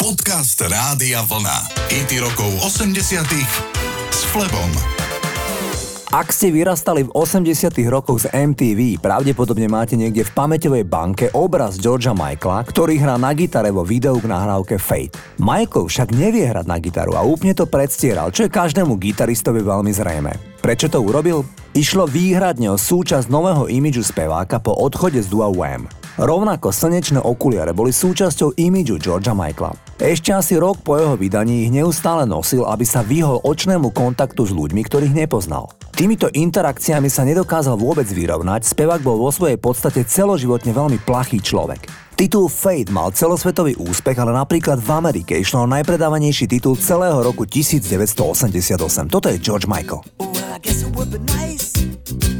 Podcast Rádia Vlna. IT rokov 80 s Flebom. Ak ste vyrastali v 80 rokoch z MTV, pravdepodobne máte niekde v pamäťovej banke obraz Georgia Michaela, ktorý hrá na gitare vo videu k nahrávke Fate. Michael však nevie hrať na gitaru a úplne to predstieral, čo je každému gitaristovi veľmi zrejme. Prečo to urobil? Išlo výhradne o súčasť nového imidžu speváka po odchode z dua Wham. Rovnako slnečné okuliare boli súčasťou imidžu Georgia Michaela. Ešte asi rok po jeho vydaní ich neustále nosil, aby sa vyhol očnému kontaktu s ľuďmi, ktorých nepoznal. Týmito interakciami sa nedokázal vôbec vyrovnať, spevák bol vo svojej podstate celoživotne veľmi plachý človek. Titul Fade mal celosvetový úspech, ale napríklad v Amerike išlo o najpredávanejší titul celého roku 1988. Toto je George Michael. Well,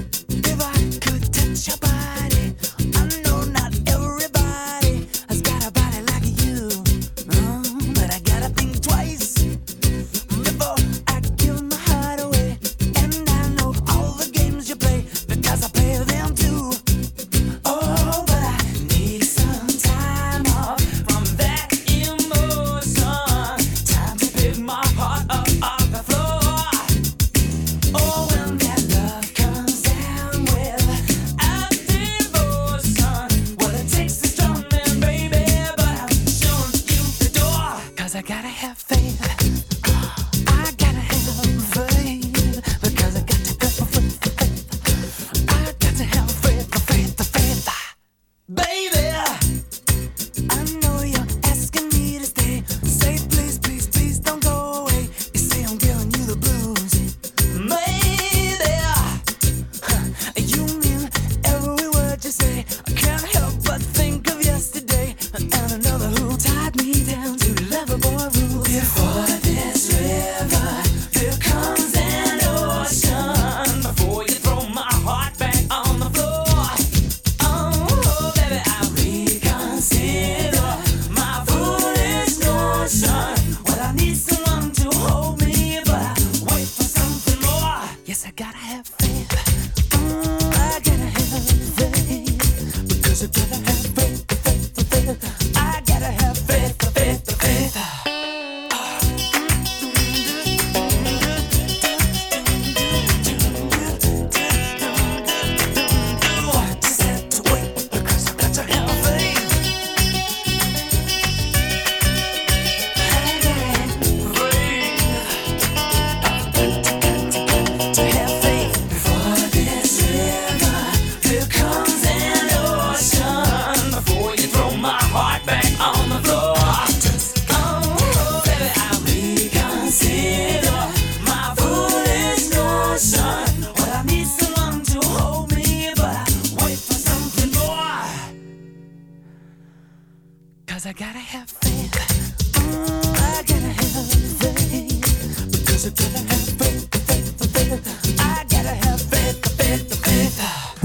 Baby.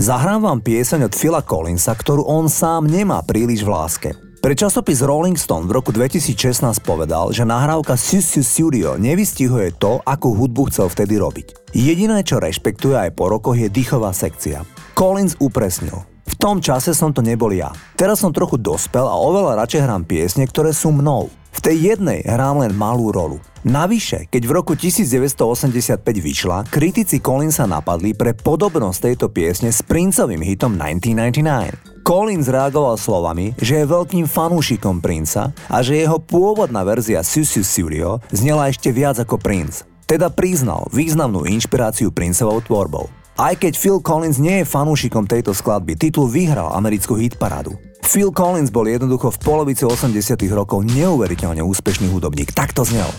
Zahrám vám pieseň od Phila Collinsa, ktorú on sám nemá príliš v láske. Pre časopis Rolling Stone v roku 2016 povedal, že nahrávka Sisu Studio nevystihuje to, akú hudbu chcel vtedy robiť. Jediné, čo rešpektuje aj po rokoch, je dýchová sekcia. Collins upresnil. V tom čase som to nebol ja. Teraz som trochu dospel a oveľa radšej hrám piesne, ktoré sú mnou. V tej jednej hrám len malú rolu. Navyše, keď v roku 1985 vyšla, kritici Collinsa napadli pre podobnosť tejto piesne s princovým hitom 1999. Collins reagoval slovami, že je veľkým fanúšikom Princa a že jeho pôvodná verzia Susu Studio znela ešte viac ako Prince. Teda priznal významnú inšpiráciu Princovou tvorbou. Aj keď Phil Collins nie je fanúšikom tejto skladby, titul vyhral americkú hitparádu. Phil Collins bol jednoducho v polovici 80 rokov neuveriteľne úspešný hudobník. Takto znel.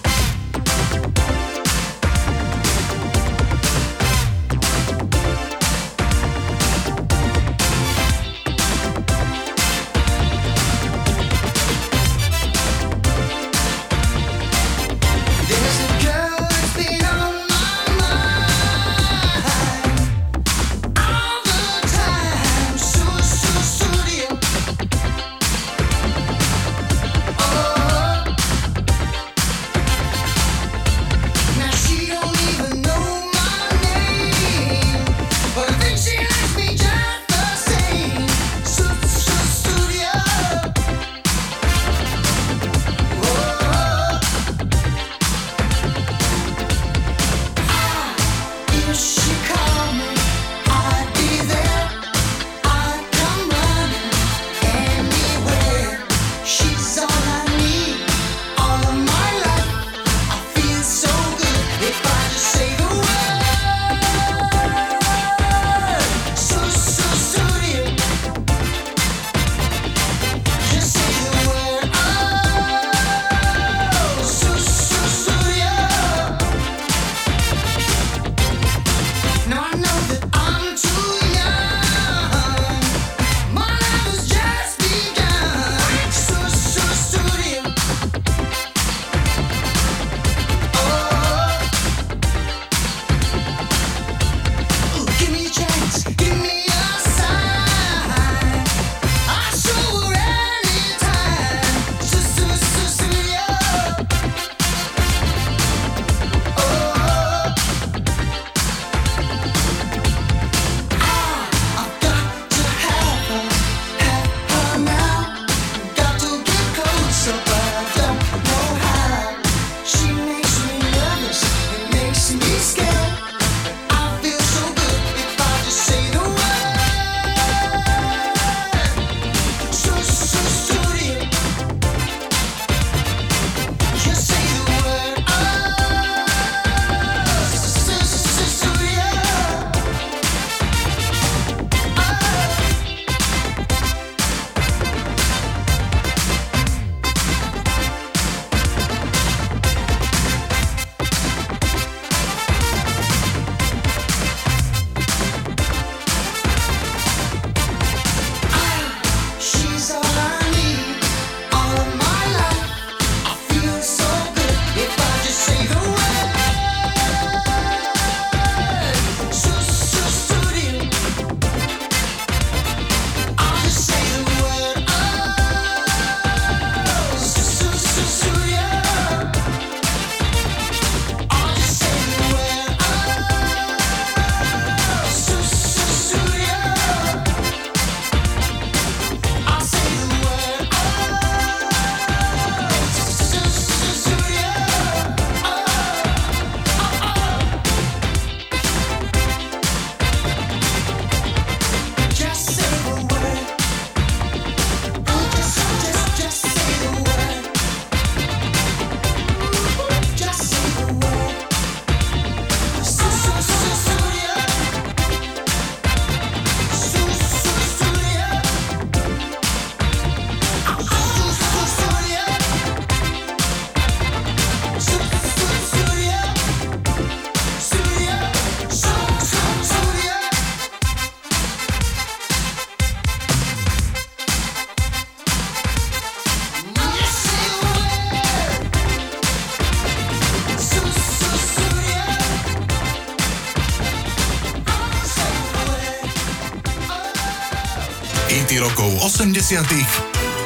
80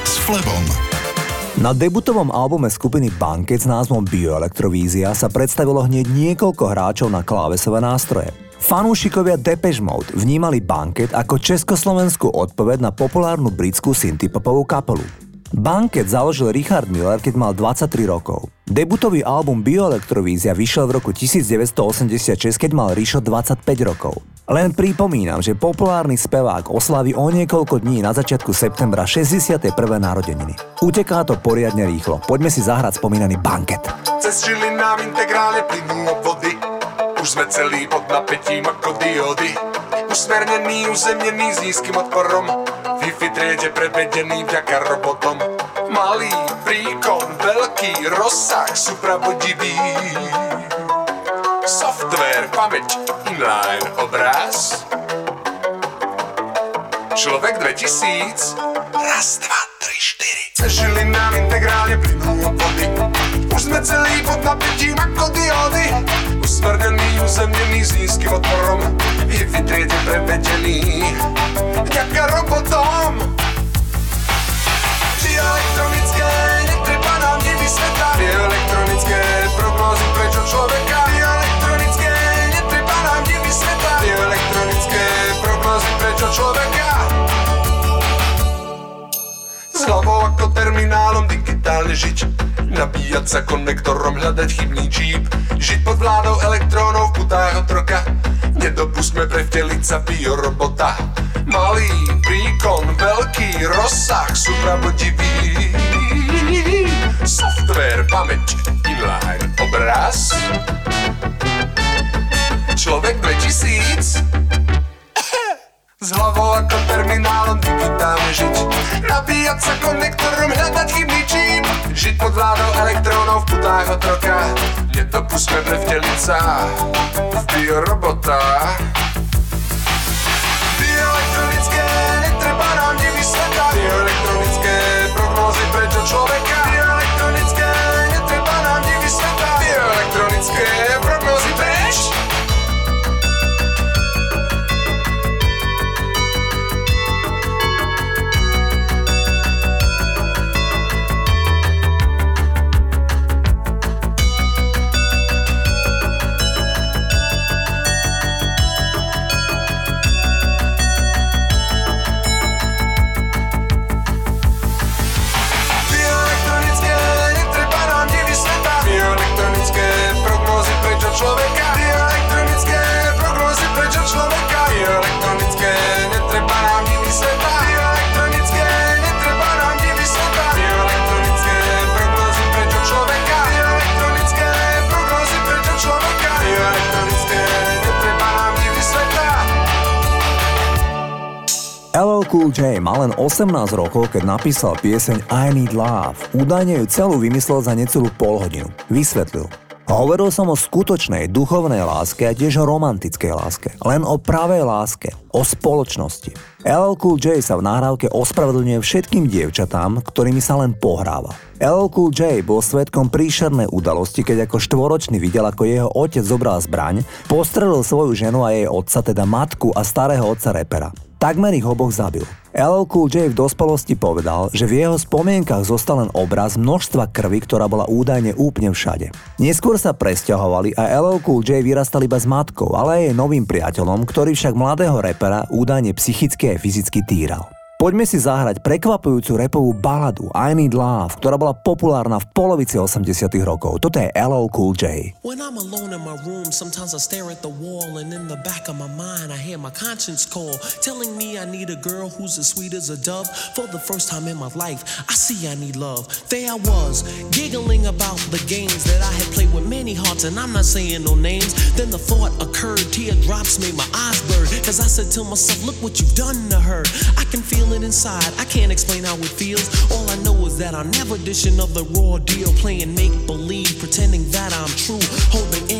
s Flebom. Na debutovom albume skupiny Banket s názvom Bioelektrovízia sa predstavilo hneď niekoľko hráčov na klávesové nástroje. Fanúšikovia Depeche Mode vnímali Banket ako československú odpoveď na populárnu britskú synthpopovú kapelu. Banket založil Richard Miller, keď mal 23 rokov. Debutový album Bioelektrovízia vyšiel v roku 1986, keď mal Rišo 25 rokov. Len pripomínam, že populárny spevák oslaví o niekoľko dní na začiatku septembra 61. narodeniny. Uteká to poriadne rýchlo. Poďme si zahrať spomínaný banket. Cez nám integrálne plynú obvody Už sme celý pod napätím ako diody Usmernený, uzemnený s nízkym odporom Wi-Fi triede prevedený vďaka robotom Malý príkon, veľký rozsah, supravodivý Software, pamäť, inline, obraz Človek 2000 Raz, dva, tri, štyri. Cez žily nám integrálne plynú obvody. Už sme celý pod napätím ako diody Usmrnený, uzemnený s nízkym odporom. Je v triede prevedený. Vďaka robotom. Bioelektronické, netreba nám nevysvetá Bioelektronické prognózy prečo človeka Bioelektronické, netreba nám nevysvetá Bioelektronické prognózy prečo človeka hlavou ako terminálom digitálne žiť Nabíjať sa konektorom, hľadať chybný číp. Žiť pod vládou elektrónov v putách otroka Nedopustme prevteliť sa biorobota. Malý príkon, veľký rozsah, supravodivý Software, pamäť, inline, obraz. Človek 2000 s hlavou ako terminálom digitálne žiť. Nabíjať sa konektorom, hľadať chybný čím. Žiť pod vládou elektrónov v putách otroka. Nedopustme prevteliť sa v biorobota Bioelektronické, netreba nám nevysvetá Bioelektronické prognózy prečo človeka. Bioelektronické, netreba nám nevysvetá Bioelektronické Cool J mal len 18 rokov, keď napísal pieseň I Need Love. Údajne ju celú vymyslel za necelú pol hodinu. Vysvetlil. Hovoril som o skutočnej duchovnej láske a tiež o romantickej láske. Len o pravej láske. O spoločnosti. LL Cool J sa v nahrávke ospravedlňuje všetkým dievčatám, ktorými sa len pohráva. LL Cool J bol svetkom príšernej udalosti, keď ako štvoročný videl, ako jeho otec zobral zbraň, postrelil svoju ženu a jej otca, teda matku a starého otca repera. Takmer ich oboch zabil. LL Cool J v dospelosti povedal, že v jeho spomienkach zostal len obraz množstva krvi, ktorá bola údajne úplne všade. Neskôr sa presťahovali a LL Cool J vyrastal iba s matkou, ale aj novým priateľom, ktorý však mladého repera údajne psychicky a fyzicky týral. Poďme si zahrať prekvapujúcu repovú baladu I Need Love, ktorá bola populárna v polovici 80 rokov. Toto je LL Cool J. When I'm alone in my room, sometimes I stare at the wall, and in the back of my mind, I hear my conscience call, telling me I need a girl who's as sweet as a dove. For the first time in my life, I see I need love. There I was, giggling about the games that I had played with many hearts, and I'm not saying no names. Then the thought occurred, teardrops made my eyes blur, cause I said to myself, Look what you've done to her. I can feel it inside, I can't explain how it feels. All I know is that I'm never dishing of the raw deal, playing make believe, pretending that I'm true, holding in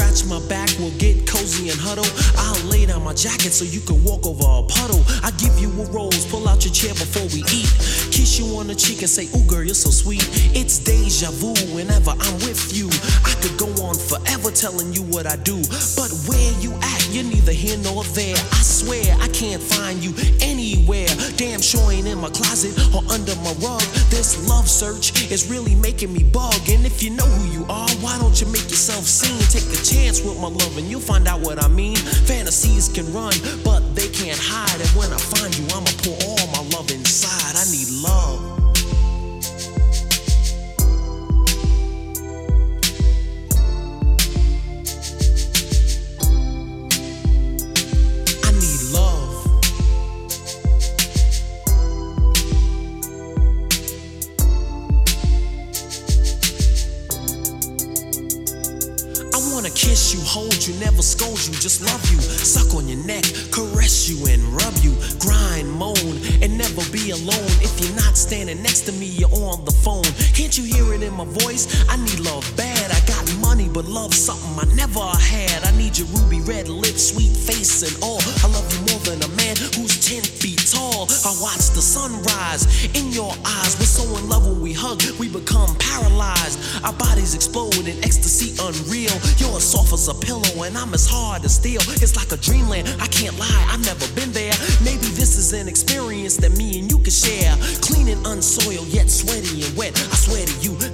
Scratch my back, we'll get cozy and huddle. I'll lay down my jacket so you can walk over a puddle. I give you a rose, pull out your chair before we eat. Kiss you on the cheek and say, Ooh, girl, you're so sweet. It's deja vu whenever I'm with you. I could go on forever telling you what I do. But where you at, you're neither here nor there. I swear I can't find you anywhere. Damn sure ain't in my closet or under my rug. This love search is really making me bug. And if you know who you are, why don't you make yourself seen? Take a chance with my love and you'll find out what I mean. Fantasies can run, but they can't hide. And when I find you, I'ma pour all my love inside. I need love. You, never scold you, just love you. Suck on your neck, caress you and rub you. Grind, moan, and never be alone. If you're not standing next to me, you're on the phone. Can't you hear it in my voice? I need love bad. I money, but love something I never had. I need your ruby red lips, sweet face, and all. I love you more than a man who's 10 feet tall. I watch the sunrise in your eyes. We're so in love when we hug, we become paralyzed. Our bodies explode in ecstasy unreal. You're as soft as a pillow, and I'm as hard as steel. It's like a dreamland. I can't lie, I've never been there. Maybe this is an experience that me and you can share. Clean and unsoiled, yet sweaty and wet. I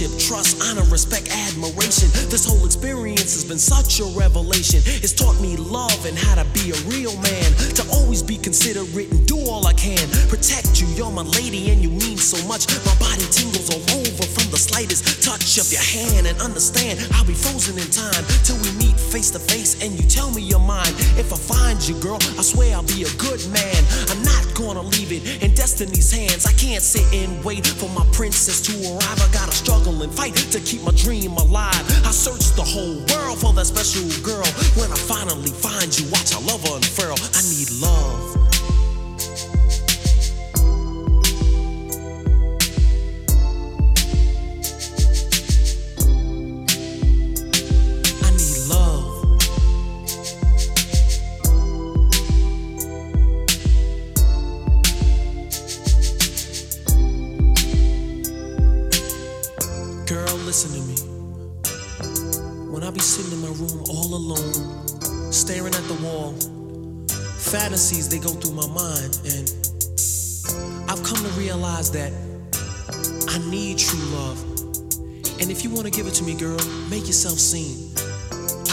Friendship, trust, honor, respect, admiration. This whole experience has been such a revelation. It's taught me love and how to be a real man. To always be considerate and do all I can. Protect you, you're my lady and you mean so much. My body tingles all over from the slightest touch of your hand. And understand, I'll be frozen in time till we meet face to face and you tell me your mind. If I find you, girl, I swear I'll be a good man. I'm not gonna leave it in destiny's hands. I can't sit and wait for my princess to arrive. I gotta struggle and fight to keep my dream alive. I search the whole world for that special girl. When I finally find you, watch our I've come to realize that I need true love. And if you want to give it to me, girl, make yourself seen.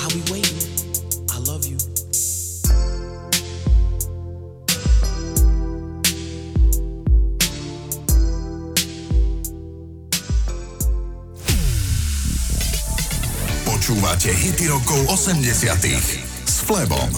I'll be waiting. I love you. Počúvate hity rokov 80 s Flebom.